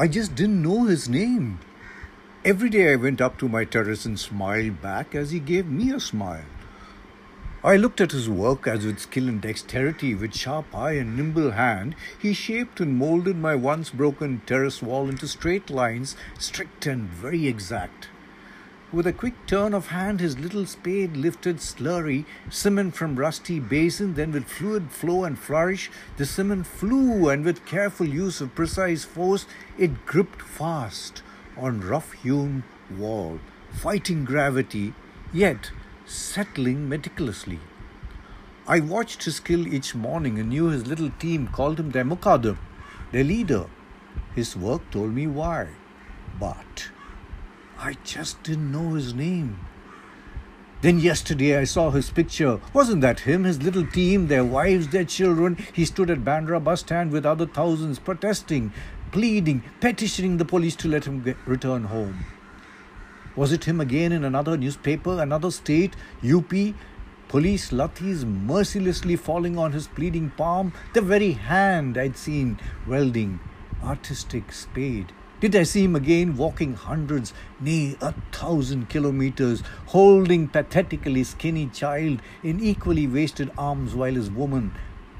I just didn't know his name. Every day I went up to my terrace and smiled back as he gave me a smile. I looked at his work as with skill and dexterity, with sharp eye and nimble hand, he shaped and molded my once broken terrace wall into straight lines, strict and very exact. With a quick turn of hand, his little spade lifted slurry cement from rusty basin. Then, with fluid flow and flourish, the cement flew, and with careful use of precise force, it gripped fast on rough hewn wall, fighting gravity, yet settling meticulously. I watched his skill each morning and knew his little team called him their Mukaddam, their leader. His work told me why. But I just didn't know his name. Then yesterday I saw his picture. Wasn't that him, his little team, their wives, their children? He stood at Bandra bus stand with other thousands protesting, pleading, petitioning the police to let him get, return home. Was it him again in another newspaper, another state, UP? Police lathis mercilessly falling on his pleading palm, the very hand I'd seen welding artistic spade. Did I see him again walking hundreds, nay, a thousand kilometers, holding pathetically skinny child in equally wasted arms while his woman,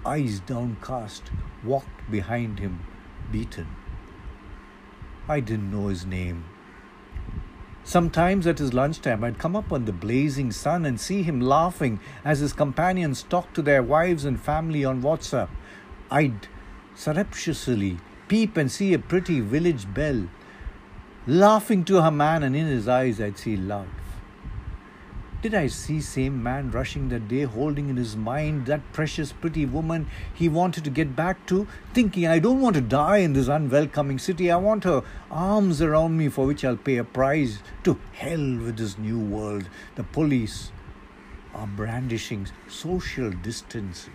eyes downcast, walked behind him, beaten? I didn't know his name. Sometimes at his lunchtime, I'd come up on the blazing sun and see him laughing as his companions talked to their wives and family on WhatsApp. I'd surreptitiously peep and see a pretty village belle laughing to her man, and in his eyes I'd see love. Did I see same man rushing that day, holding in his mind that precious pretty woman he wanted to get back to, thinking, I don't want to die in this unwelcoming city. I want her arms around me for which I'll pay a price. To hell with this new world. The police are brandishing social distancing.